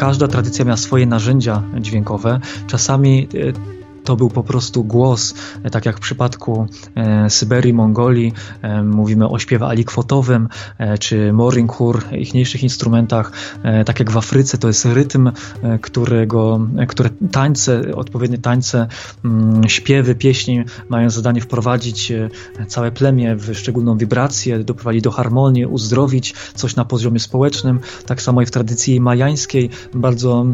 każda tradycja miała swoje narzędzia dźwiękowe. Czasami to był po prostu głos, e, tak jak w przypadku e, Syberii, Mongolii, e, mówimy o śpiewie alikwotowym, czy moringhur, ichniejszych instrumentach, tak jak w Afryce, to jest rytm, którego, które tańce, odpowiednie tańce, mm, śpiewy, pieśni mają zadanie wprowadzić całe plemię w szczególną wibrację, doprowadzić do harmonii, uzdrowić coś na poziomie społecznym. Tak samo i w tradycji majańskiej bardzo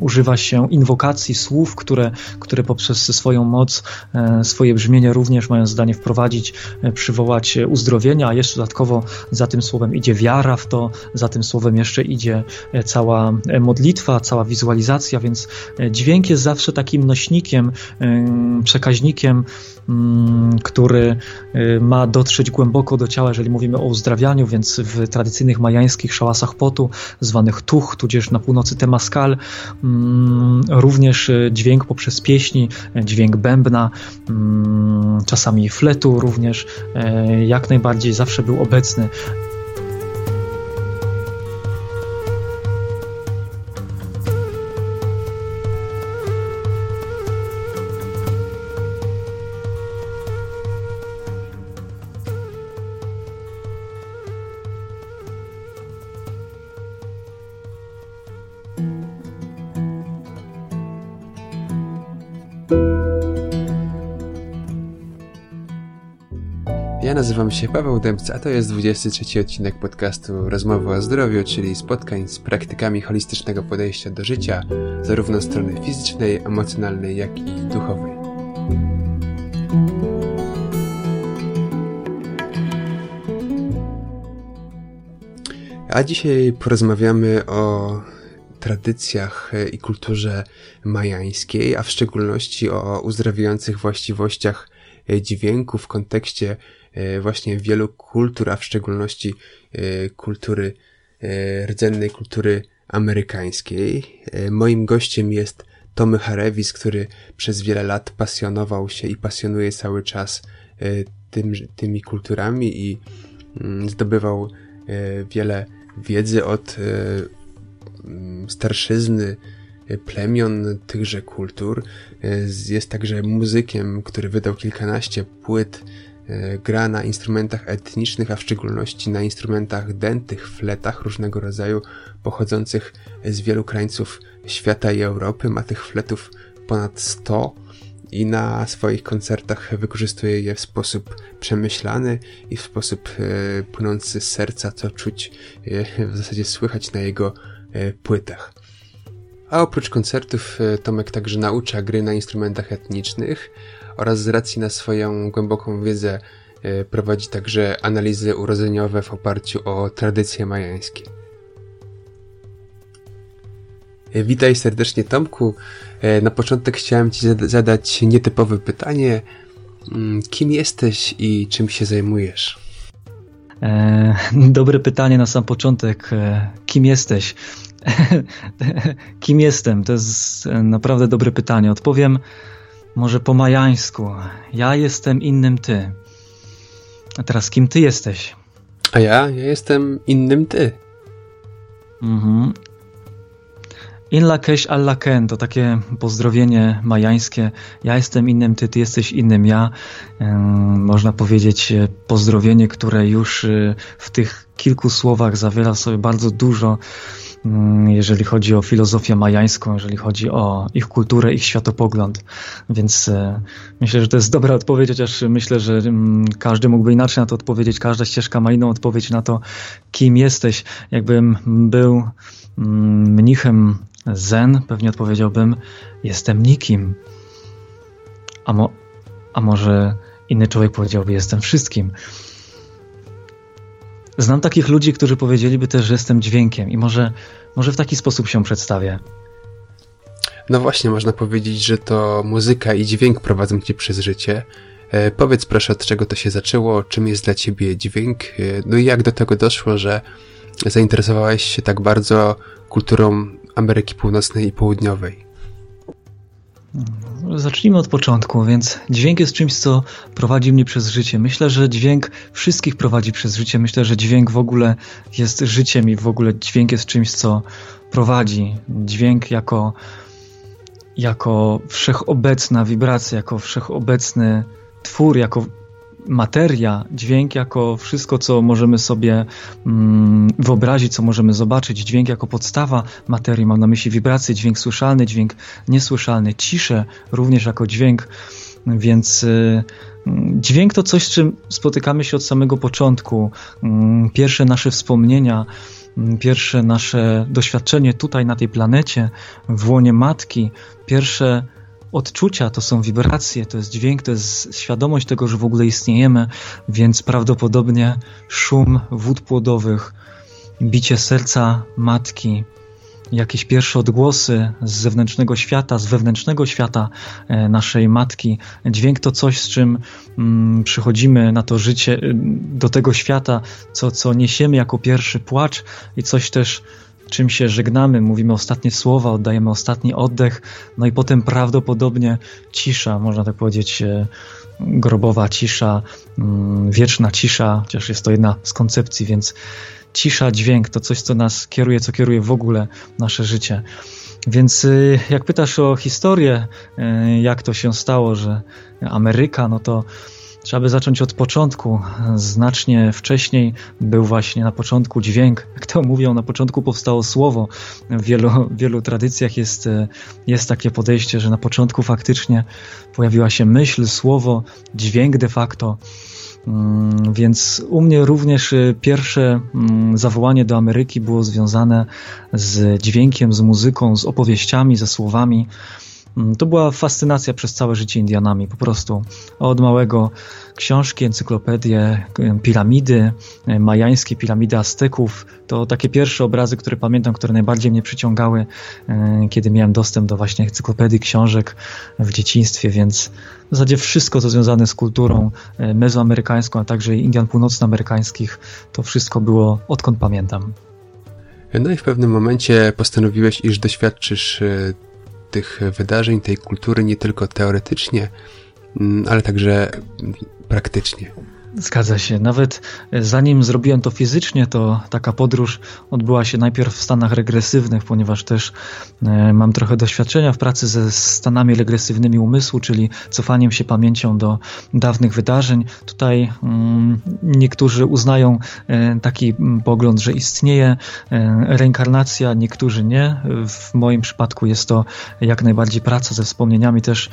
używa się inwokacji, słów, które, które poprzez swoją moc, e, swoje brzmienie również mają zdanie wprowadzić, e, przywołać uzdrowienia, a jeszcze dodatkowo za tym słowem idzie wiara w to, za tym słowem jeszcze idzie e, cała modlitwa, cała wizualizacja, więc dźwięk jest zawsze takim nośnikiem, przekaźnikiem, który ma dotrzeć głęboko do ciała, jeżeli mówimy o uzdrawianiu, więc w tradycyjnych majańskich szałasach potu, zwanych tuch, tudzież na północy temaskal, mm, również dźwięk poprzez pieśni dźwięk bębna, mm, czasami fletu również, jak najbardziej zawsze był obecny. Się Paweł Dębca, a to jest 23 odcinek podcastu Rozmowy o zdrowiu, czyli spotkań z praktykami holistycznego podejścia do życia, zarówno strony fizycznej, emocjonalnej, jak i duchowej. A dzisiaj porozmawiamy o tradycjach i kulturze majańskiej, a w szczególności o uzdrawiających właściwościach dźwięku w kontekście właśnie wielu kultur, a w szczególności e, kultury e, rdzennej, kultury amerykańskiej. Moim gościem jest Tomy Harewis, który przez wiele lat pasjonował się i pasjonuje cały czas tym, tymi kulturami i mm, zdobywał wiele wiedzy od mm, starszyzny plemion tychże kultur. Jest także muzykiem, który wydał kilkanaście płyt E, gra na instrumentach etnicznych, a w szczególności na instrumentach dętych, fletach różnego rodzaju, pochodzących z wielu krańców świata i Europy. Ma tych fletów ponad 100 i na swoich koncertach wykorzystuje je w sposób przemyślany i w sposób e, płynący z serca, co czuć e, w zasadzie słychać na jego płytach. A oprócz koncertów Tomek także naucza gry na instrumentach etnicznych, oraz z racji na swoją głęboką wiedzę e, prowadzi także analizy urodzeniowe w oparciu o tradycje majańskie. E, witaj serdecznie Tomku. E, na początek chciałem Ci zadać nietypowe pytanie. Mm, kim jesteś i czym się zajmujesz? Dobre pytanie na sam początek. Kim jesteś? Kim jestem? To jest naprawdę dobre pytanie. Odpowiem może po majańsku. Ja jestem innym ty. A teraz kim ty jesteś? A ja? Ja jestem innym ty. Mhm. In lakesh allaken to takie pozdrowienie majańskie. Ja jestem innym ty, ty jesteś innym ja. Można powiedzieć e, pozdrowienie, które już e, w tych kilku słowach zawiera sobie bardzo dużo Mm, jeżeli chodzi o filozofię majańską, jeżeli chodzi o ich kulturę, ich światopogląd. Więc e, myślę, że to jest dobra odpowiedź, chociaż myślę, że mm, każdy mógłby inaczej na to odpowiedzieć. Każda ścieżka ma inną odpowiedź na to, kim jesteś. Jakbym był mm, mnichem zen, pewnie odpowiedziałbym, jestem nikim. A, mo a może inny człowiek powiedziałby, jestem wszystkim. Znam takich ludzi, którzy powiedzieliby też, że jestem dźwiękiem i może, może w taki sposób się przedstawię. No właśnie, można powiedzieć, że to muzyka i dźwięk prowadzą cię przez życie. E, powiedz proszę, od czego to się zaczęło, czym jest dla ciebie dźwięk, e, no i jak do tego doszło, że zainteresowałeś się tak bardzo kulturą Ameryki Północnej i Południowej. Zacznijmy od początku, więc dźwięk jest czymś, co prowadzi mnie przez życie. Myślę, że dźwięk wszystkich prowadzi przez życie. Myślę, że dźwięk w ogóle jest życiem i w ogóle dźwięk jest czymś, co prowadzi. Dźwięk jako, jako wszechobecna wibracja, jako wszechobecny twór, jako materia, dźwięk jako wszystko, co możemy sobie mm, wyobrazić, co możemy zobaczyć, dźwięk jako podstawa materii, mam na myśli wibracje, dźwięk słyszalny, dźwięk niesłyszalny, ciszę również jako dźwięk, więc y, dźwięk to coś, z czym spotykamy się od samego początku. Y, pierwsze nasze wspomnienia, pierwsze nasze doświadczenie tutaj na tej planecie, w łonie matki, pierwsze odczucia, to są wibracje, to jest dźwięk, to jest świadomość tego, że w ogóle istniejemy, więc prawdopodobnie szum wód płodowych, bicie serca matki, jakieś pierwsze odgłosy z zewnętrznego świata, z wewnętrznego świata e, naszej matki. Dźwięk to coś, z czym mm, przychodzimy na to życie, y, do tego świata, co, co niesiemy jako pierwszy płacz i coś też czym się żegnamy, mówimy ostatnie słowa, oddajemy ostatni oddech, no i potem prawdopodobnie cisza, można tak powiedzieć, e, grobowa cisza, mm, wieczna cisza, chociaż jest to jedna z koncepcji, więc cisza, dźwięk to coś, co nas kieruje, co kieruje w ogóle nasze życie. Więc y, jak pytasz o historię, y, jak to się stało, że Ameryka, no to Trzeba by zacząć od początku. Znacznie wcześniej był właśnie na początku dźwięk. Jak to mówią, na początku powstało słowo. W wielu, wielu tradycjach jest, jest takie podejście, że na początku faktycznie pojawiła się myśl, słowo, dźwięk de facto. Mm, więc u mnie również pierwsze mm, zawołanie do Ameryki było związane z dźwiękiem, z muzyką, z opowieściami, ze słowami. Mm, to była fascynacja przez całe życie Indianami, po prostu. Od małego książki, encyklopedie, piramidy, e, majańskie piramidy Azteków. To takie pierwsze obrazy, które pamiętam, które najbardziej mnie przyciągały, e, kiedy miałem dostęp do właśnie encyklopedii, książek w dzieciństwie, więc w zasadzie wszystko, co związane z kulturą e, mezoamerykańską, a także Indian północnoamerykańskich, to wszystko było odkąd pamiętam. No i w pewnym momencie postanowiłeś, iż doświadczysz tych wydarzeń, tej kultury nie tylko teoretycznie, mm, ale także praktycznie. Zgadza się. Nawet e, zanim zrobiłem to fizycznie, to taka podróż odbyła się najpierw w stanach regresywnych, ponieważ też e, mam trochę doświadczenia w pracy ze stanami regresywnymi umysłu, czyli cofaniem się pamięcią do dawnych wydarzeń. Tutaj mm, niektórzy uznają e, taki pogląd, że istnieje reinkarnacja, niektórzy nie. W moim przypadku jest to jak najbardziej praca ze wspomnieniami też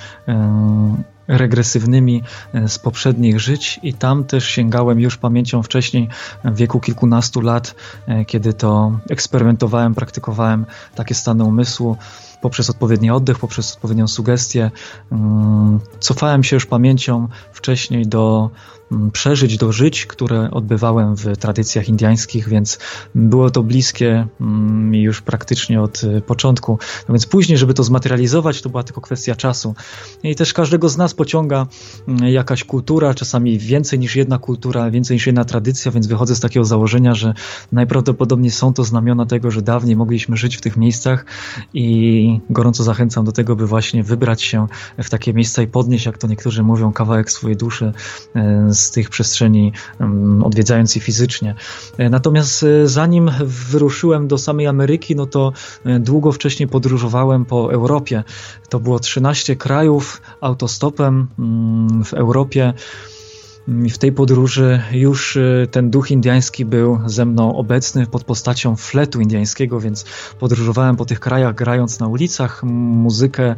regresywnymi e, z poprzednich żyć i tam też sięgałem już pamięcią wcześniej, w wieku kilkunastu lat, e, kiedy to eksperymentowałem, praktykowałem takie stany umysłu poprzez odpowiedni oddech, poprzez odpowiednią sugestię. Mm, cofałem się już pamięcią wcześniej do Mm, przeżyć, do żyć, które odbywałem w tradycjach indiańskich, więc było to bliskie mm, mi już praktycznie od y, początku. No więc później, żeby to zmaterializować, to była tylko kwestia czasu. I też każdego z nas pociąga jakaś kultura, czasami więcej niż jedna kultura, więcej niż jedna tradycja, więc wychodzę z takiego założenia, że najprawdopodobniej są to znamiona tego, że dawniej mogliśmy żyć w tych miejscach i gorąco zachęcam do tego, by właśnie wybrać się w takie miejsca i podnieść, jak to niektórzy mówią, kawałek swojej duszy y, z tych przestrzeni, odwiedzając je fizycznie. E, natomiast e, zanim wyruszyłem do samej Ameryki, no to e, długo wcześniej podróżowałem po Europie. To było 13 krajów autostopem mm, w Europie. W tej podróży już ten duch indyjski był ze mną obecny pod postacią fletu indyjskiego, więc podróżowałem po tych krajach grając na ulicach muzykę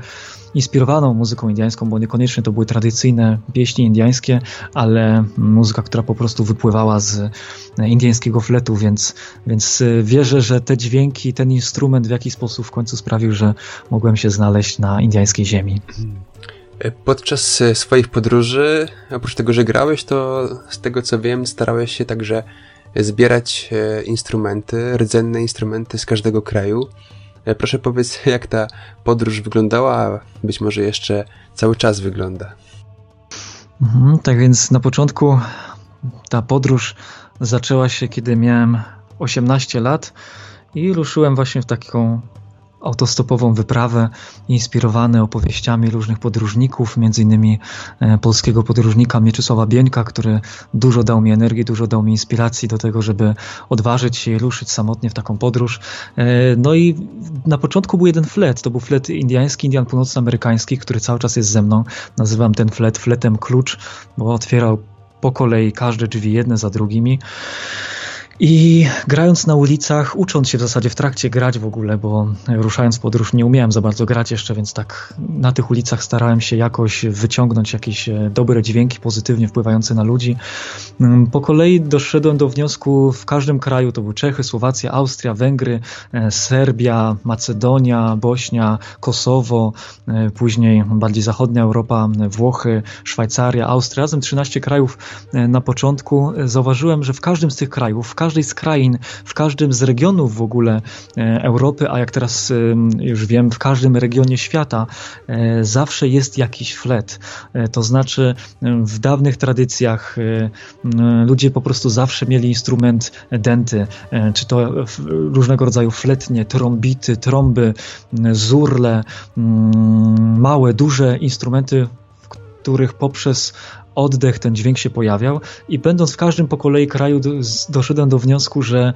inspirowaną muzyką indiańską, bo niekoniecznie to były tradycyjne pieśni indiańskie, ale muzyka, która po prostu wypływała z indyjskiego fletu, więc, więc wierzę, że te dźwięki, ten instrument w jakiś sposób w końcu sprawił, że mogłem się znaleźć na indyjskiej ziemi. Podczas swoich podróży, oprócz tego, że grałeś, to z tego co wiem, starałeś się także zbierać e, instrumenty, rdzenne instrumenty z każdego kraju. E, proszę powiedz, jak ta podróż wyglądała, a być może jeszcze cały czas wygląda. Mhm, tak więc na początku ta podróż zaczęła się, kiedy miałem 18 lat i ruszyłem właśnie w taką autostopową wyprawę inspirowane opowieściami różnych podróżników, między innymi e, polskiego podróżnika Mieczysława Bieńka, który dużo dał mi energii, dużo dał mi inspiracji do tego, żeby odważyć się i ruszyć samotnie w taką podróż. E, no i na początku był jeden flet, to był flet indiański, Indian północnoamerykański, który cały czas jest ze mną. Nazywam ten flet fletem klucz, bo otwierał po kolei każde drzwi jedne za drugimi. I grając na ulicach, ucząc się w zasadzie w trakcie grać w ogóle, bo ruszając podróż nie umiałem za bardzo grać jeszcze, więc tak na tych ulicach starałem się jakoś wyciągnąć jakieś e, dobre dźwięki pozytywnie wpływające na ludzi. Mm, po kolei doszedłem do wniosku w każdym kraju, to były Czechy, Słowacja, Austria, Węgry, e, Serbia, Macedonia, Bośnia, Kosowo, e, później bardziej zachodnia Europa, Włochy, Szwajcaria, Austria, razem 13 krajów na początku. Zauważyłem, że w każdym z tych krajów, w każdym każdej z krain, w każdym z regionów w ogóle e, Europy, a jak teraz już wiem, w każdym regionie świata e, zawsze jest jakiś flet. E, to znaczy w dawnych tradycjach ludzie po prostu zawsze mieli instrument denty, czy to różnego rodzaju fletnie, trąbity, trąby, zurle, małe, duże instrumenty, których poprzez oddech, ten dźwięk się pojawiał i będąc w każdym po kolei kraju doszedłem do wniosku, że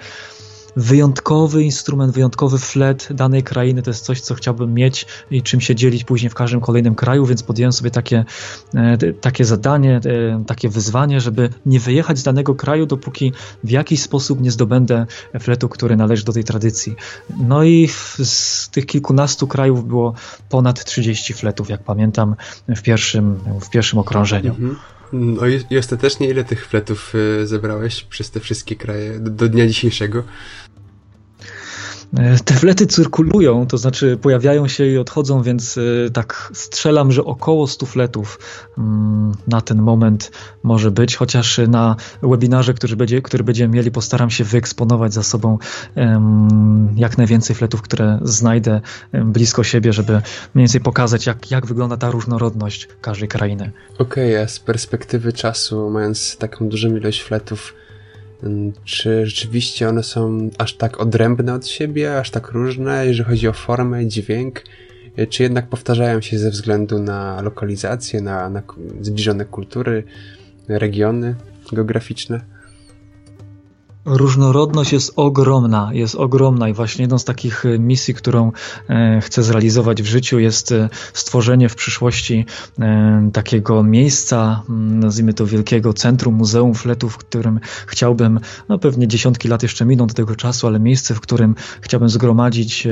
wyjątkowy instrument, wyjątkowy flet danej krainy to jest coś, co chciałbym mieć i czym się dzielić później w każdym kolejnym kraju, więc podjąłem sobie takie, e, takie zadanie, e, takie wyzwanie, żeby nie wyjechać z danego kraju, dopóki w jakiś sposób nie zdobędę fletu, który należy do tej tradycji. No i z tych kilkunastu krajów było ponad 30 fletów, jak pamiętam, w pierwszym, w pierwszym okrążeniu. Mhm. No i ostatecznie ile tych fletów e, zebrałeś przez te wszystkie kraje do, do dnia dzisiejszego? E, te flety cyrkulują, to znaczy pojawiają się i odchodzą, więc e, tak strzelam, że około 100 fletów mm, na ten moment może być, chociaż na webinarze, który, będzie, który będziemy mieli, postaram się wyeksponować za sobą jak najwięcej fletów, które znajdę blisko siebie, żeby mniej więcej pokazać, jak, jak wygląda ta różnorodność każdej krainy. Okej, okay, z perspektywy czasu, mając taką dużą ilość fletów, czy rzeczywiście one są aż tak odrębne od siebie, aż tak różne, jeżeli chodzi o formę, dźwięk? Czy jednak powtarzają się ze względu na lokalizację, na, na zbliżone kultury, regiony geograficzne? Różnorodność jest ogromna, jest ogromna i właśnie jedną z takich e, misji, którą e, chcę zrealizować w życiu jest e, stworzenie w przyszłości takiego miejsca, nazwijmy to wielkiego centrum, muzeum fletów, w którym chciałbym, no pewnie dziesiątki lat jeszcze miną do tego czasu, ale miejsce, w którym chciałbym zgromadzić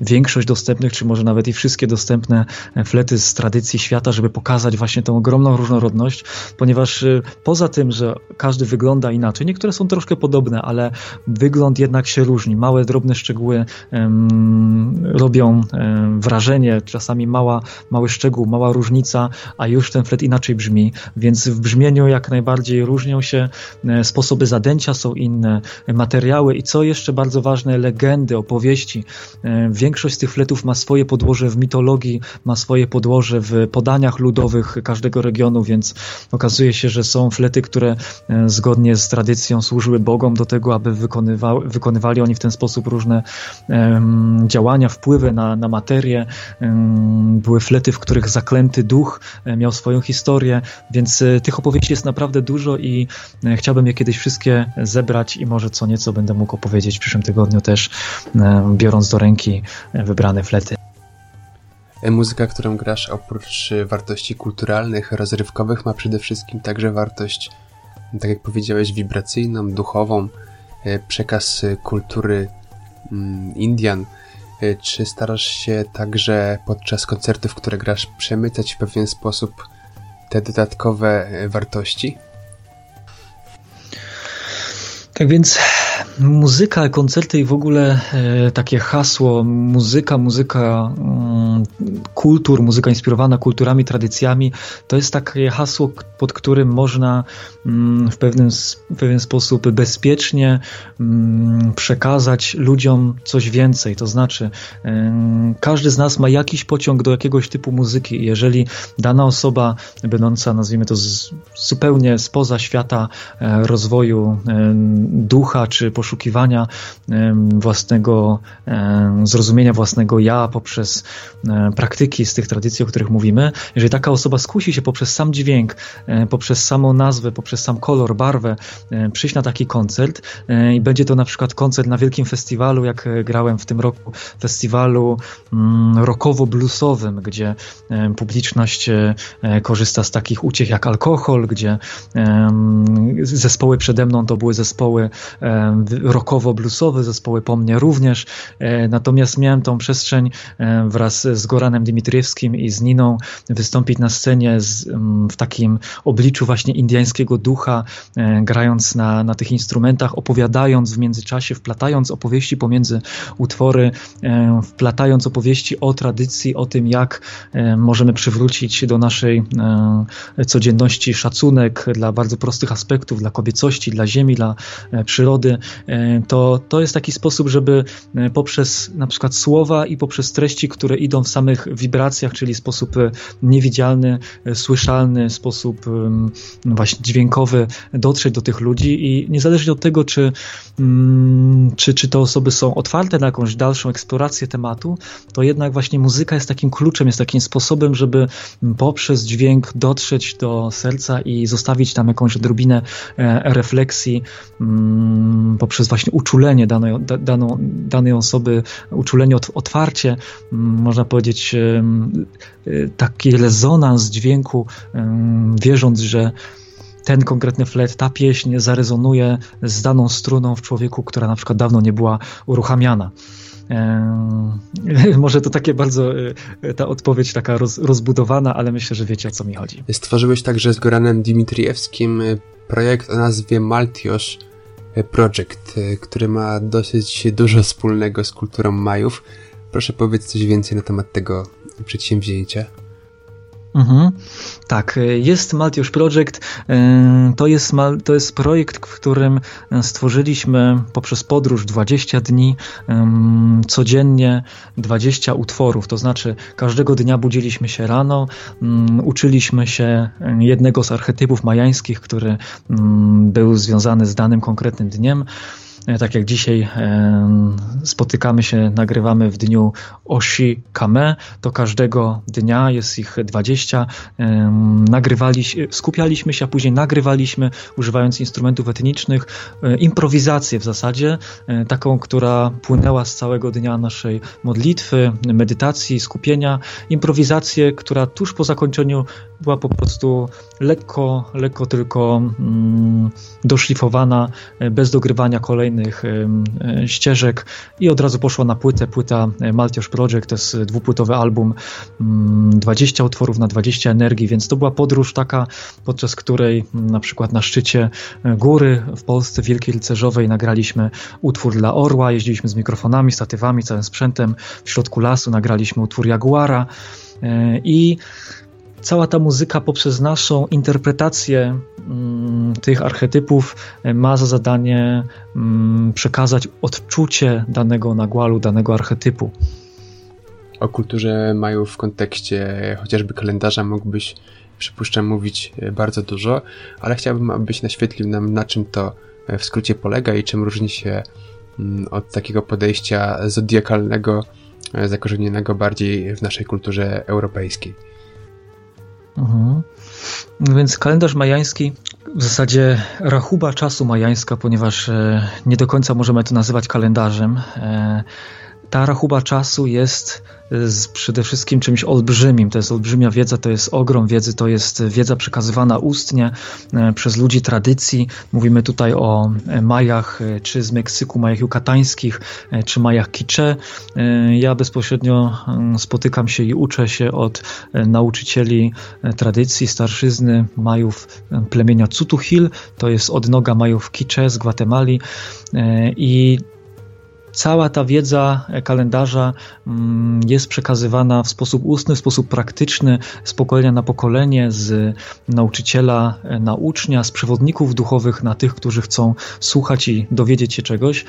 większość dostępnych, czy może nawet i wszystkie dostępne flety z tradycji świata, żeby pokazać właśnie tą ogromną różnorodność, ponieważ poza tym, że każdy wygląda inaczej, niektóre są troszkę podobne, ale wygląd jednak się różni. Małe, drobne szczegóły um, robią um, wrażenie, czasami mała, mały szczegół, mała różnica, a już ten flet inaczej brzmi, więc w brzmieniu jak najbardziej różnią się e, sposoby zadęcia, są inne materiały i co jeszcze bardzo ważne, legendy, opowieści. E, większość z tych fletów ma swoje podłoże w mitologii, ma swoje podłoże w podaniach ludowych każdego regionu, więc okazuje się, że są flety, które e, zgodnie z tradycją służyły bogom do tego, aby wykonywali oni w ten sposób różne um, działania, wpływy na, na materię. Um, były flety, w których zaklęty duch e, miał swoją historię, więc e, tych opowieści jest naprawdę dużo i e, chciałbym je kiedyś wszystkie zebrać i może co nieco będę mógł opowiedzieć w przyszłym tygodniu też, biorąc do ręki wybrane flety. Muzyka, którą grasz, oprócz wartości kulturalnych, rozrywkowych, ma przede wszystkim także wartość tak jak powiedziałeś, wibracyjną, duchową, e, przekaz kultury mm, Indian. E, czy starasz się także podczas koncertów, które grasz, przemycać w pewien sposób te dodatkowe e, wartości? Tak więc muzyka, koncerty i w ogóle takie hasło muzyka, muzyka. Mm, kultur, muzyka inspirowana kulturami, tradycjami, to jest takie hasło, pod którym można mm, w pewien, w pewien sposób bezpiecznie mm, przekazać ludziom coś więcej. To znaczy, każdy z nas ma jakiś pociąg do jakiegoś typu muzyki. Jeżeli dana osoba, będąca, nazwijmy to, zupełnie spoza świata e, rozwoju ducha czy poszukiwania własnego zrozumienia własnego ja poprzez praktyki z tych tradycji, o których mówimy, jeżeli taka osoba skusi się poprzez sam dźwięk, e, poprzez samą nazwę, poprzez sam kolor, barwę, e, przyjść na taki koncert i będzie to na przykład koncert na wielkim festiwalu, jak grałem w tym roku, festiwalu mm, rockowo-bluesowym, gdzie publiczność korzysta z takich uciech jak alkohol, gdzie zespoły przede mną to były zespoły rockowo-bluesowe, zespoły po mnie również, e, natomiast miałem tą przestrzeń e, wraz z Goranem Dimitriewskim i z Niną wystąpić na scenie z, w takim obliczu właśnie indyjskiego ducha, e, grając na, na tych instrumentach, opowiadając w międzyczasie, wplatając opowieści pomiędzy utwory, wplatając opowieści o tradycji, o tym, jak możemy przywrócić do naszej codzienności szacunek dla bardzo prostych aspektów, dla kobiecości, dla ziemi, dla przyrody, to, to jest taki sposób, żeby poprzez na przykład słowa i poprzez treści, które idą w samych wibracjach, czyli sposób e, niewidzialny, e, słyszalny, sposób właśnie dźwiękowy dotrzeć do tych ludzi i niezależnie od tego, czy, mm, czy, czy te osoby są otwarte na jakąś dalszą eksplorację tematu, to jednak właśnie muzyka jest takim kluczem, jest takim sposobem, żeby poprzez dźwięk dotrzeć do serca i zostawić tam jakąś odrobinę e, refleksji mm, poprzez właśnie uczulenie danej, daną, danej osoby, uczulenie, otwarcie, można powiedzieć, taki rezonans dźwięku, wierząc, że ten konkretny flet, ta pieśń zarezonuje z daną struną w człowieku, która na przykład dawno nie była uruchamiana. może to takie bardzo e, ta odpowiedź taka roz, rozbudowana, ale myślę, że wiecie o co mi chodzi. Stworzyłeś także z Goranem Dimitriewskim e, projekt o nazwie Maltiosz Project, e, który ma dosyć dużo wspólnego z kulturą Majów. Proszę powiedzieć coś więcej na temat tego przedsięwzięcia. Mhm. Tak, jest Maltiusz Project. E, to jest, to jest projekt, w którym stworzyliśmy poprzez podróż 20 dni, codziennie 20 utworów. To znaczy, każdego dnia budziliśmy się rano, uczyliśmy się jednego z archetypów majańskich, który był związany z danym konkretnym dniem. E, tak jak dzisiaj spotykamy się, nagrywamy w dniu Osi Kame, to każdego dnia jest ich 20. Nagrywaliśmy, skupialiśmy się, a później nagrywaliśmy, używając instrumentów etnicznych, e, improwizację w zasadzie, e, taką, która płynęła z całego dnia naszej modlitwy, medytacji, skupienia. Improwizację, która tuż po zakończeniu była po prostu lekko, lekko tylko mm, doszlifowana, bez dogrywania kolejnych e, ścieżek i od razu poszła na płytę. Płyta e, Maltiosz Project to jest dwupłytowy album, 20 mm, utworów na 20 energii, więc to była podróż taka, podczas której mm, na przykład na szczycie e, góry w Polsce Wielkiej Rycerzowej nagraliśmy utwór dla Orła, jeździliśmy z mikrofonami, statywami, całym sprzętem. W środku lasu nagraliśmy utwór Jaguara i cała ta muzyka poprzez naszą interpretację mm, tych archetypów e, ma za zadanie mm, przekazać odczucie danego nagłalu, danego archetypu. O kulturze Majów w kontekście chociażby kalendarza mógłbyś, przypuszczam, mówić e, bardzo dużo, ale chciałbym, abyś naświetlił nam, na czym to e, w skrócie polega i czym różni się mm, od takiego podejścia zodiakalnego, zakorzenionego bardziej w naszej kulturze europejskiej. Mhm. Więc kalendarz majański, w zasadzie rachuba czasu majańska, ponieważ e, nie do końca możemy to nazywać kalendarzem. Ta rachuba czasu jest przede wszystkim czymś olbrzymim. To jest olbrzymia wiedza, to jest ogrom wiedzy, to jest wiedza przekazywana ustnie e, przez ludzi tradycji. Mówimy tutaj o e, Majach, czy z Meksyku, Majach Jukatańskich, czy Majach Kicze. Ja bezpośrednio spotykam się i uczę się od nauczycieli tradycji, starszyzny Majów plemienia Cutuhil, to jest odnoga Majów Kicze z Gwatemali i cała ta wiedza kalendarza mm, jest przekazywana w sposób ustny, w sposób praktyczny, z pokolenia na pokolenie, z nauczyciela na ucznia, z przewodników duchowych na tych, którzy chcą słuchać i dowiedzieć się czegoś.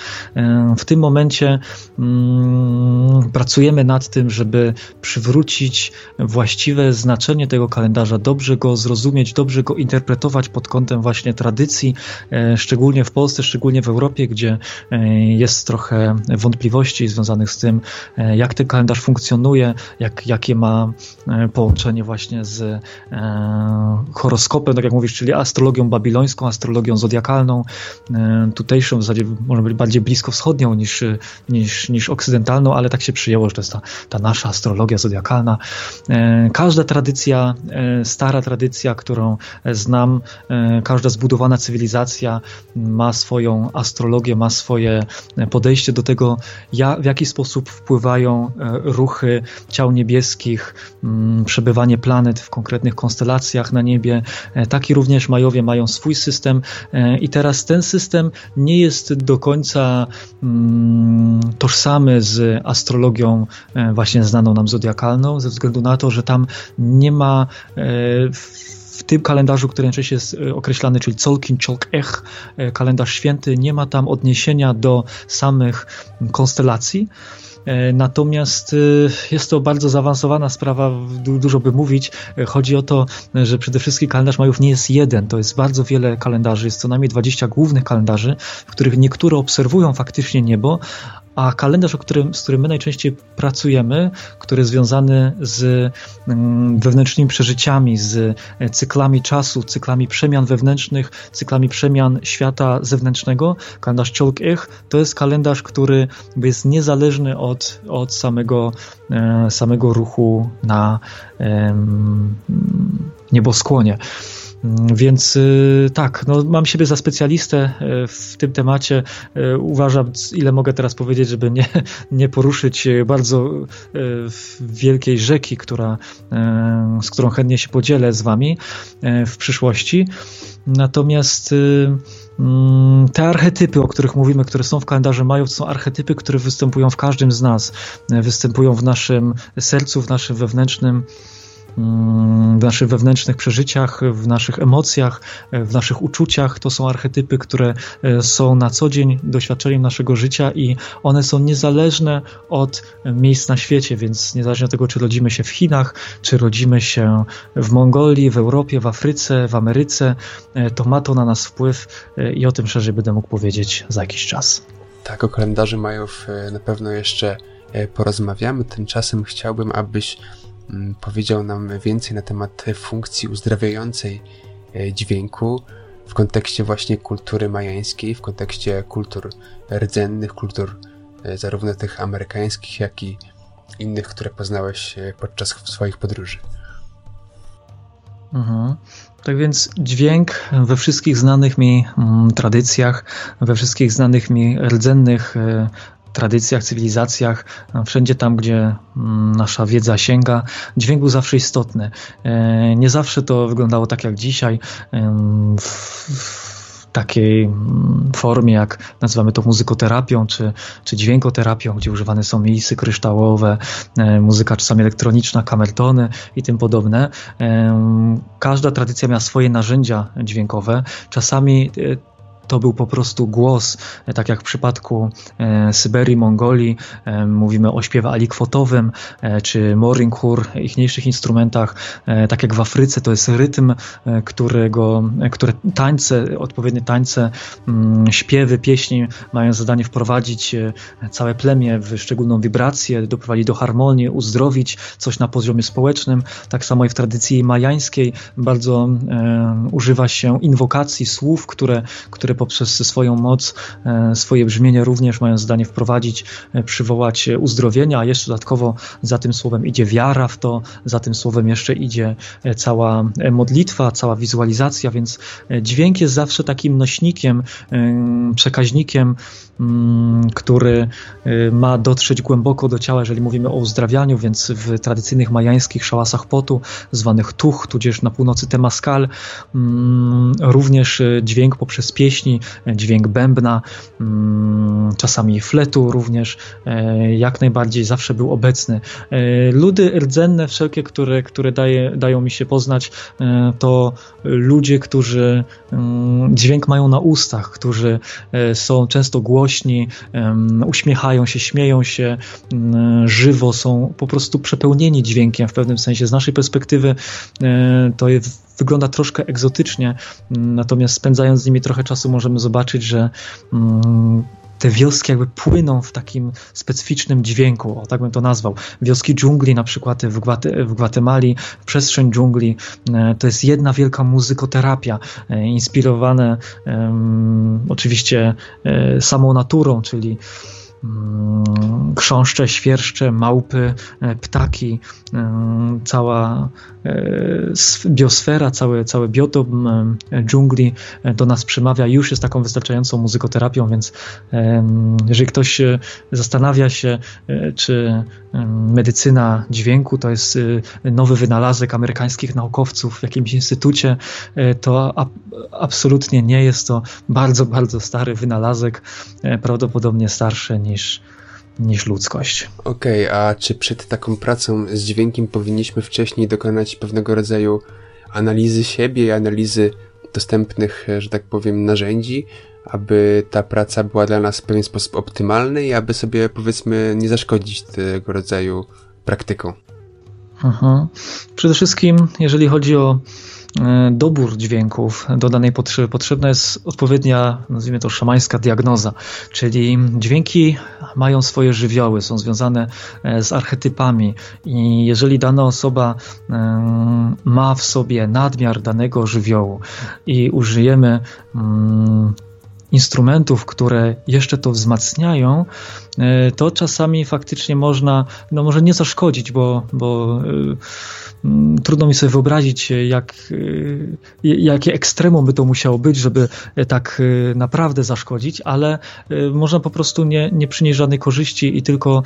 W tym momencie mm, pracujemy nad tym, żeby przywrócić właściwe znaczenie tego kalendarza, dobrze go zrozumieć, dobrze go interpretować pod kątem właśnie tradycji, e, szczególnie w Polsce, szczególnie w Europie, gdzie e, jest trochę wątpliwości związanych z tym, e, jak ten kalendarz funkcjonuje, jak, jakie ma połączenie właśnie z horoskopem, tak jak mówisz, czyli astrologią babilońską, astrologią zodiakalną, tutejszą, w zasadzie może być bardziej blisko wschodnią niż, niż, niż okcydentalną, ale tak się przyjęło, że to jest ta, ta nasza astrologia zodiakalna. Każda tradycja, stara tradycja, którą znam, każda zbudowana cywilizacja ma swoją astrologię, ma swoje podejście do tego, w jaki sposób wpływają e, ruchy ciał niebieskich, mm, przebywanie planet w konkretnych konstelacjach na niebie. E, taki również Majowie mają swój system e, i teraz ten system nie jest do końca mm, tożsamy z astrologią właśnie znaną nam zodiakalną, ze względu na to, że tam nie ma w tym kalendarzu, który najczęściej jest e, określany, czyli Colkin Cholk Ech, e, kalendarz święty, nie ma tam odniesienia do samych konstelacji. E, natomiast jest to bardzo zaawansowana sprawa, dużo by mówić. Chodzi o to, że przede wszystkim kalendarz Majów nie jest jeden, to jest bardzo wiele kalendarzy, jest co najmniej 20 głównych kalendarzy, w których niektóre obserwują faktycznie niebo, a kalendarz, o którym, z którym my najczęściej pracujemy, który jest związany z mm, wewnętrznymi przeżyciami, z e, cyklami czasu, cyklami przemian wewnętrznych, cyklami przemian świata zewnętrznego, kalendarz Cholk Ich, to jest kalendarz, który jest niezależny od, od samego, e, samego ruchu na nieboskłonie. Mm, więc y, tak, no, mam siebie za specjalistę y, w tym temacie. Y, uważam, ile mogę teraz powiedzieć, żeby nie, nie poruszyć bardzo wielkiej rzeki, która, z którą chętnie się podzielę z Wami w przyszłości. Natomiast mm, te archetypy, o których mówimy, które są w kalendarzu Majów, to są archetypy, które występują w każdym z nas, występują w naszym sercu, w naszym wewnętrznym w naszych wewnętrznych przeżyciach, w naszych emocjach, w naszych uczuciach. To są archetypy, które e, są na co dzień doświadczeniem naszego życia i one są niezależne od miejsc na świecie, więc niezależnie od tego, czy rodzimy się w Chinach, czy rodzimy się w Mongolii, w Europie, w Afryce, w Ameryce, e, to ma to na nas wpływ e, i o tym szerzej będę mógł powiedzieć za jakiś czas. Tak, o kalendarzy Majów na pewno jeszcze porozmawiamy. Tymczasem chciałbym, abyś Mm, powiedział nam więcej na temat funkcji uzdrawiającej e, dźwięku w kontekście właśnie kultury majańskiej, w kontekście kultur rdzennych, kultur e, zarówno tych amerykańskich, jak i innych, które poznałeś e, podczas swoich podróży. Mhm. Tak więc dźwięk we wszystkich znanych mi mm, tradycjach, we wszystkich znanych mi rdzennych tradycjach, cywilizacjach, wszędzie tam, gdzie mm, nasza wiedza sięga, dźwięk był zawsze istotny. E, nie zawsze to wyglądało tak jak dzisiaj. W, takiej mm, formie, jak nazywamy to muzykoterapią, czy, czy dźwiękoterapią, gdzie używane są misy kryształowe, e, muzyka czasami elektroniczna, kamertony i tym podobne. Każda tradycja miała swoje narzędzia dźwiękowe. Czasami e, to był po prostu głos, tak jak w przypadku e, Syberii, Mongolii, e, mówimy o śpiewie alikwotowym, e, czy moringhur, ichniejszych instrumentach, tak jak w Afryce, to jest rytm, którego, które tańce, odpowiednie tańce, mm, śpiewy, pieśni mają zadanie wprowadzić całe plemię w szczególną wibrację, doprowadzić do harmonii, uzdrowić coś na poziomie społecznym. Tak samo i w tradycji majańskiej bardzo używa się inwokacji, słów, które, które poprzez swoją moc, e, swoje brzmienie również mają zadanie wprowadzić, e, przywołać uzdrowienia, a jeszcze dodatkowo za tym słowem idzie wiara w to, za tym słowem jeszcze idzie e, cała modlitwa, cała wizualizacja, więc dźwięk jest zawsze takim nośnikiem, przekaźnikiem, który ma dotrzeć głęboko do ciała, jeżeli mówimy o uzdrawianiu, więc w tradycyjnych majańskich szałasach potu, zwanych tuch, tudzież na północy temaskal, mm, również dźwięk poprzez pieśni, dźwięk bębna, mm, czasami fletu również, jak najbardziej zawsze był obecny. Ludy rdzenne wszelkie, które, które daje, dają mi się poznać, to ludzie, którzy mm, dźwięk mają na ustach, którzy są często głośni, uśmiechają się, śmieją się żywo, są po prostu przepełnieni dźwiękiem w pewnym sensie. Z naszej perspektywy e, to jest, wygląda troszkę egzotycznie, natomiast spędzając z nimi trochę czasu możemy zobaczyć, że mm, te wioski jakby płyną w takim specyficznym dźwięku, o tak bym to nazwał. Wioski dżungli na przykład w, w Gwatemali, przestrzeń dżungli, e, to jest jedna wielka muzykoterapia, e, inspirowane um, oczywiście samą naturą, czyli chrząszcze, świerszcze, małpy, e, ptaki, e, cała e, biosfera, cały, cały biotop dżungli do nas przemawia. Już jest taką wystarczającą muzykoterapią, więc jeżeli ktoś zastanawia się, czy medycyna dźwięku to jest nowy wynalazek amerykańskich naukowców w jakimś instytucie, to absolutnie nie jest to bardzo, bardzo stary wynalazek, prawdopodobnie starszy niż niż, niż ludzkość. Okej, okay, a czy przed taką pracą z dźwiękiem powinniśmy wcześniej dokonać pewnego rodzaju analizy siebie i analizy dostępnych, że tak powiem, narzędzi, aby ta praca była dla nas w pewien sposób optymalna i aby sobie, powiedzmy, nie zaszkodzić tego rodzaju praktyką? Mhm. Przede wszystkim, jeżeli chodzi o E, dobór dźwięków do danej potrzeby. Potrzebna jest odpowiednia, nazwijmy to szamańska diagnoza, czyli dźwięki mają swoje żywioły, są związane e, z archetypami i jeżeli dana osoba e, ma w sobie nadmiar danego żywiołu i użyjemy mm, instrumentów, które jeszcze to wzmacniają, to czasami faktycznie można, no może nie zaszkodzić, bo, bo Mm, trudno mi sobie wyobrazić, jak, y, jakie ekstremum by to musiało być, żeby tak naprawdę zaszkodzić, ale można po prostu nie, nie przynieść żadnej korzyści i tylko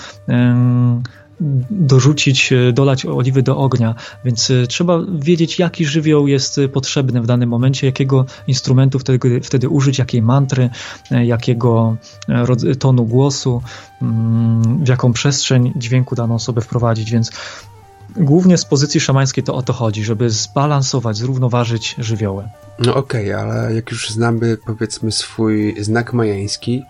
dorzucić, dolać oliwy do ognia, więc trzeba wiedzieć, jaki żywioł jest potrzebny w danym momencie, jakiego instrumentu wtedy, wtedy użyć, jakiej mantry, jakiego tonu głosu, mm, w jaką przestrzeń dźwięku daną osobę wprowadzić, więc Głównie z pozycji szamańskiej to o to chodzi, żeby zbalansować, zrównoważyć żywioły. No okej, okay, ale jak już znamy powiedzmy swój znak majański,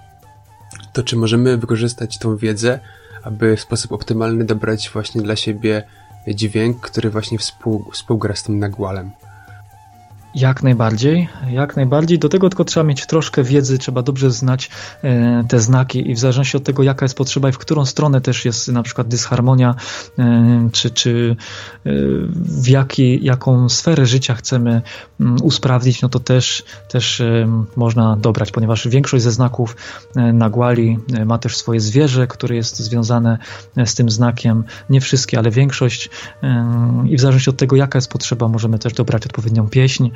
to czy możemy wykorzystać tą wiedzę, aby w sposób optymalny dobrać właśnie dla siebie dźwięk, który właśnie współ, współgra z tym nagłalem? Jak najbardziej, jak najbardziej. Do tego tylko trzeba mieć troszkę wiedzy, trzeba dobrze znać e, te znaki i w zależności od tego, jaka jest potrzeba i w którą stronę też jest na przykład dysharmonia, e, czy, czy e, w jaki, jaką sferę życia chcemy mm, usprawnić, no to też, też można dobrać, ponieważ większość ze znaków nagłali e, ma też swoje zwierzę, które jest związane z tym znakiem. Nie wszystkie, ale większość i w zależności od tego, jaka jest potrzeba, możemy też dobrać odpowiednią pieśń,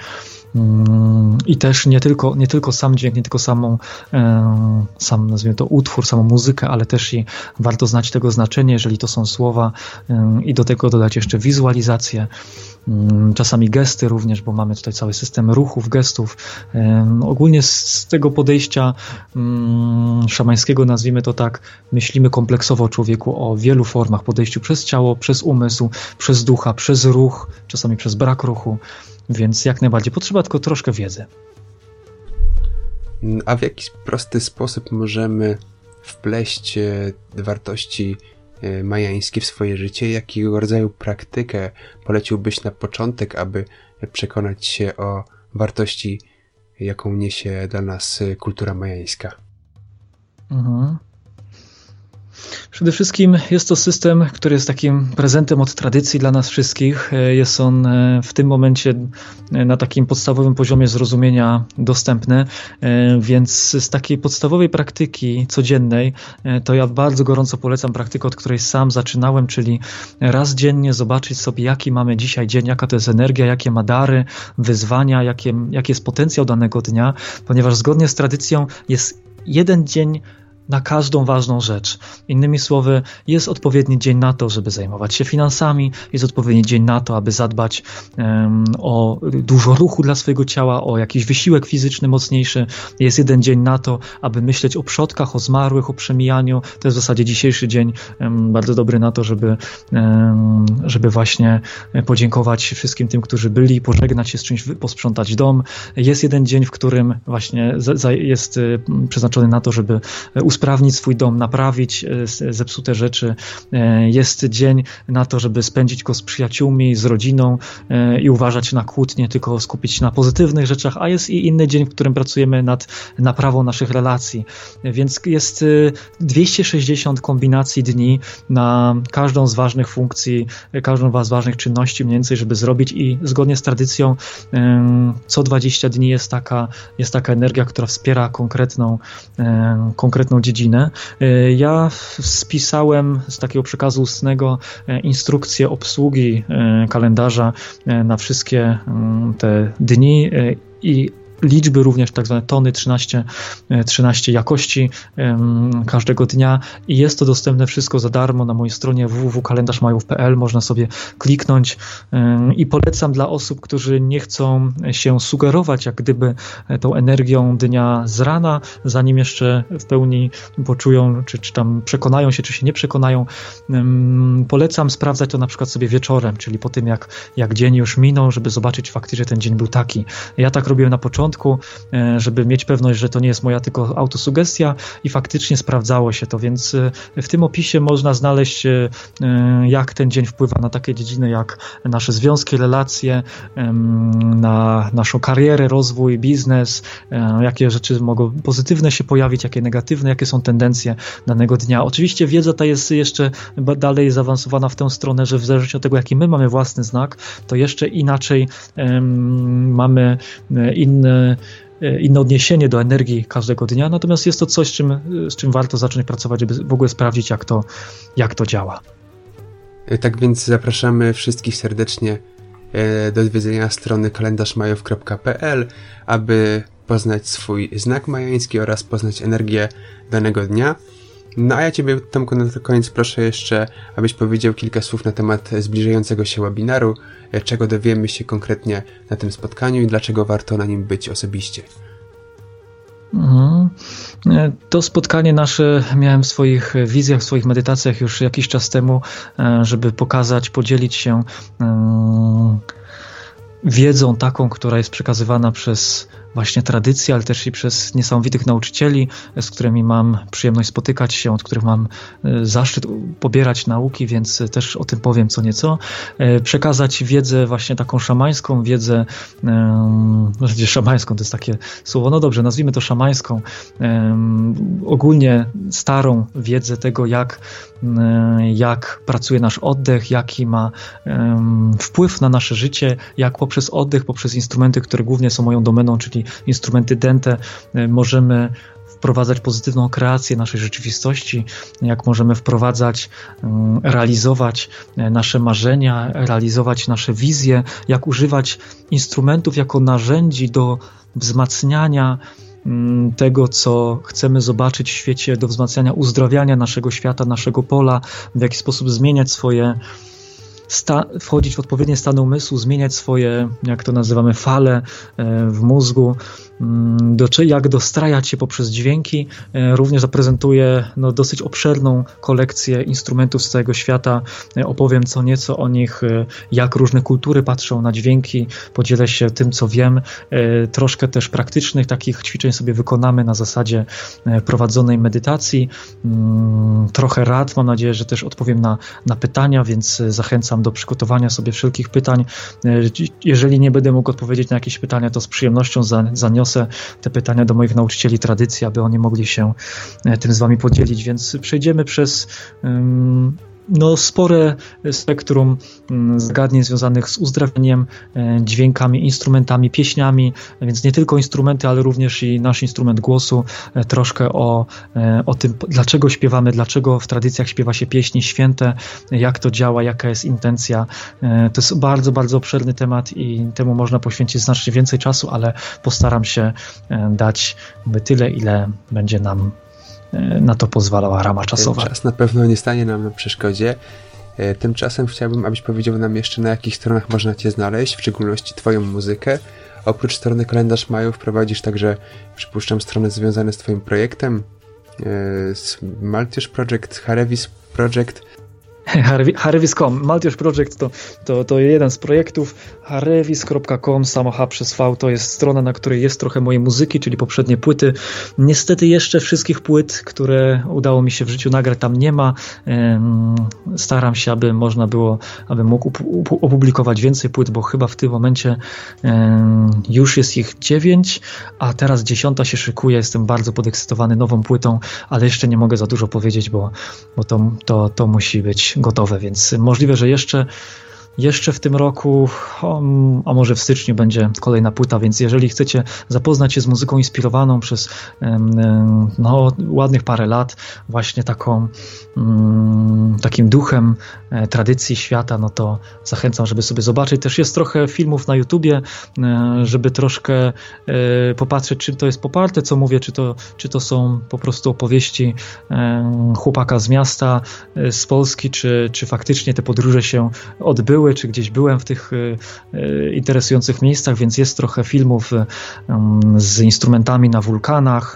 I też nie tylko, nie tylko sam dźwięk, nie tylko samą, e, sam nazwijmy to utwór, samą muzykę, ale też i warto znać tego znaczenie, jeżeli to są słowa e, i do tego dodać jeszcze wizualizację, mm, czasami gesty również, bo mamy tutaj cały system ruchów, gestów. E, ogólnie z tego podejścia mm, szamańskiego, nazwijmy to tak, myślimy kompleksowo o człowieku, o wielu formach, podejściu przez ciało, przez umysł, przez ducha, przez ruch, czasami przez brak ruchu. Więc jak najbardziej potrzeba tylko troszkę wiedzy. A w jaki prosty sposób możemy wpleść e, wartości e, majańskie w swoje życie? Jakiego rodzaju praktykę poleciłbyś na początek, aby przekonać się o wartości, jaką niesie dla nas e, kultura majańska? Mhm. Przede wszystkim jest to system, który jest takim prezentem od tradycji dla nas wszystkich. E, jest on e, w tym momencie e, na takim podstawowym poziomie zrozumienia dostępny, więc z takiej podstawowej praktyki codziennej to ja bardzo gorąco polecam praktykę, od której sam zaczynałem, czyli raz dziennie zobaczyć sobie, jaki mamy dzisiaj dzień, jaka to jest energia, jakie ma dary, wyzwania, jakie, jaki jest potencjał danego dnia, ponieważ zgodnie z tradycją jest jeden dzień na każdą ważną rzecz. Innymi słowy, jest odpowiedni dzień na to, żeby zajmować się finansami, jest odpowiedni dzień na to, aby zadbać um, o dużo ruchu dla swojego ciała, o jakiś wysiłek fizyczny mocniejszy. Jest jeden dzień na to, aby myśleć o przodkach, o zmarłych, o przemijaniu. To jest w zasadzie dzisiejszy dzień um, bardzo dobry na to, żeby, um, żeby właśnie podziękować wszystkim tym, którzy byli, pożegnać się z czymś, posprzątać dom. Jest jeden dzień, w którym właśnie jest y, przeznaczony na to, żeby usprawnić swój dom, naprawić y, zepsute rzeczy. Y, jest dzień na to, żeby spędzić go z przyjaciółmi, z rodziną i uważać na kłótnie, tylko skupić się na pozytywnych rzeczach, a jest i inny dzień, w którym pracujemy nad naprawą naszych relacji. Więc jest 260 kombinacji dni na każdą z ważnych funkcji, każdą z ważnych czynności mniej więcej, żeby zrobić i zgodnie z tradycją co 20 dni jest taka, jest taka energia, która wspiera konkretną, konkretną dziedzinę. E, ja spisałem z takiego przekazu ustnego e, instrukcję obsługi e, kalendarza na wszystkie mm, te dni i liczby również tak zwane tony 13, 13 e, jakości każdego dnia i jest to dostępne wszystko za darmo na mojej stronie www.kalendarzmajów.pl można sobie kliknąć i polecam dla osób, którzy nie chcą się sugerować jak gdyby e, tą energią dnia z rana, zanim jeszcze w pełni poczują, czy, czy tam przekonają się, czy się nie przekonają. Polecam sprawdzać to na przykład sobie wieczorem, czyli po tym jak, jak dzień już minął, żeby zobaczyć faktycznie, że ten dzień był taki. Ja tak robiłem na początku, początku, e, żeby mieć pewność, że to nie jest moja tylko autosugestia i faktycznie sprawdzało się to, więc e, w tym opisie można znaleźć, e, jak ten dzień wpływa na takie dziedziny jak nasze związki, relacje, na naszą karierę, rozwój, biznes, jakie rzeczy mogą pozytywne się pojawić, jakie negatywne, jakie są tendencje danego dnia. Oczywiście wiedza ta jest jeszcze dalej zaawansowana w tę stronę, że w zależności od tego, jaki my mamy własny znak, to jeszcze inaczej mamy inne E, inne odniesienie do energii każdego dnia, natomiast jest to coś, z czym, z czym warto zacząć pracować, żeby w ogóle sprawdzić, jak to, jak to działa. E, tak więc zapraszamy wszystkich serdecznie e, do odwiedzenia strony kalendarzmajów.pl, aby poznać swój znak majański oraz poznać energię danego dnia. No a ja Ciebie, Tomku, na koniec proszę jeszcze, abyś powiedział kilka słów na temat zbliżającego się webinaru, e, czego dowiemy się konkretnie na tym spotkaniu i dlaczego warto na nim być osobiście. Mhm. E, to spotkanie nasze miałem w swoich wizjach, w swoich medytacjach już jakiś czas temu, e, żeby pokazać, podzielić się wiedzą taką, która jest przekazywana przez właśnie tradycji, ale też i przez niesamowitych nauczycieli, z którymi mam przyjemność spotykać się, od których mam e, zaszczyt pobierać nauki, więc też o tym powiem co nieco. E, przekazać wiedzę właśnie taką szamańską, wiedzę właściwie szamańską, to jest takie słowo, no dobrze, nazwijmy to szamańską, ogólnie starą wiedzę tego, jak, jak pracuje nasz oddech, jaki ma wpływ na nasze życie, jak poprzez oddech, poprzez instrumenty, które głównie są moją domeną, czyli instrumenty dente e, możemy wprowadzać pozytywną kreację naszej rzeczywistości, jak możemy wprowadzać, mm, realizować e, nasze marzenia, realizować nasze wizje, jak używać instrumentów jako narzędzi do wzmacniania mm, tego, co chcemy zobaczyć w świecie, do wzmacniania uzdrawiania naszego świata, naszego pola, w jaki sposób zmieniać swoje sta- wchodzić w odpowiednie stany umysłu, zmieniać swoje, jak to nazywamy, fale e, w mózgu, mm, do, jak dostrajać się poprzez dźwięki. E, również zaprezentuję no, dosyć obszerną kolekcję instrumentów z całego świata. E, opowiem co nieco o nich, jak różne kultury patrzą na dźwięki, podzielę się tym, co wiem. Troszkę też praktycznych takich ćwiczeń sobie wykonamy na zasadzie prowadzonej medytacji. Mm, trochę rad, mam nadzieję, że też odpowiem na, na pytania, więc zachęcam do przygotowania sobie wszelkich pytań. E, jeżeli nie będę mógł odpowiedzieć na jakieś pytania, to z przyjemnością zaniosę te pytania do moich nauczycieli tradycji, aby oni mogli się e, tym z Wami podzielić. Więc przejdziemy przez no, spore spektrum mm, zagadnień związanych z uzdrawianiem, e, dźwiękami, instrumentami, pieśniami, więc nie tylko instrumenty, ale również i nasz instrument głosu, e, troszkę o, e, o tym, dlaczego śpiewamy, dlaczego w tradycjach śpiewa się pieśni święte, jak to działa, jaka jest intencja. To jest bardzo, bardzo obszerny temat i temu można poświęcić znacznie więcej czasu, ale postaram się dać tyle, ile będzie nam na to pozwalała rama czasowa. Czas na pewno nie stanie nam na przeszkodzie. Tymczasem chciałbym, abyś powiedział nam jeszcze, na jakich stronach można Cię znaleźć, w szczególności Twoją muzykę. Oprócz strony Kalendarz Maju wprowadzisz także, przypuszczam, strony związane z Twoim projektem, z Maltiusz Project, Harevis Project. Harevis.com. Maltiusz Project to, to, to jeden z projektów. Harevis.com, samo H przez V, to jest strona, na której jest trochę mojej muzyki, czyli poprzednie płyty. Niestety jeszcze wszystkich płyt, które udało mi się w życiu nagrać, tam nie ma. Staram się, aby można było, aby mógł opublikować więcej płyt, bo chyba w tym momencie już jest ich dziewięć, a teraz dziesiąta się szykuje. Jestem bardzo podekscytowany nową płytą, ale jeszcze nie mogę za dużo powiedzieć, bo, bo to, to, to musi być gotowe, więc możliwe, że jeszcze jeszcze w tym roku, a może w styczniu będzie kolejna płyta, więc jeżeli chcecie zapoznać się z muzyką inspirowaną przez no, ładnych parę lat, właśnie taką, mm, takim duchem e, tradycji świata, no to zachęcam, żeby sobie zobaczyć. Też jest trochę filmów na YouTubie, e, żeby troszkę e, popatrzeć, czym to jest poparte, co mówię, czy to, czy to są po prostu opowieści chłopaka z miasta, z Polski, czy, czy faktycznie te podróże się odbyły były, czy gdzieś byłem w tych y, y, interesujących miejscach, więc jest trochę filmów y, z instrumentami na wulkanach,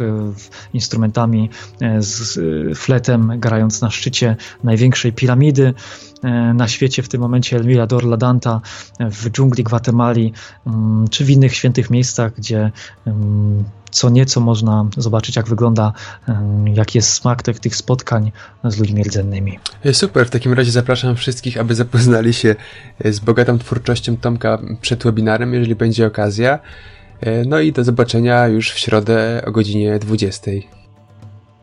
instrumentami z fletem grając na szczycie największej piramidy na świecie w tym momencie El Mirador La Danta w dżungli Gwatemali, czy w innych świętych miejscach, gdzie co nieco można zobaczyć, jak wygląda, jaki jest smak tych, tych spotkań z ludźmi rdzennymi. E, super, w takim razie zapraszam wszystkich, aby zapoznali się e, z bogatą twórczością Tomka przed webinarem, jeżeli będzie okazja. E, no i do zobaczenia już w środę o godzinie 20.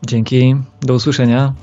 Dzięki, do usłyszenia.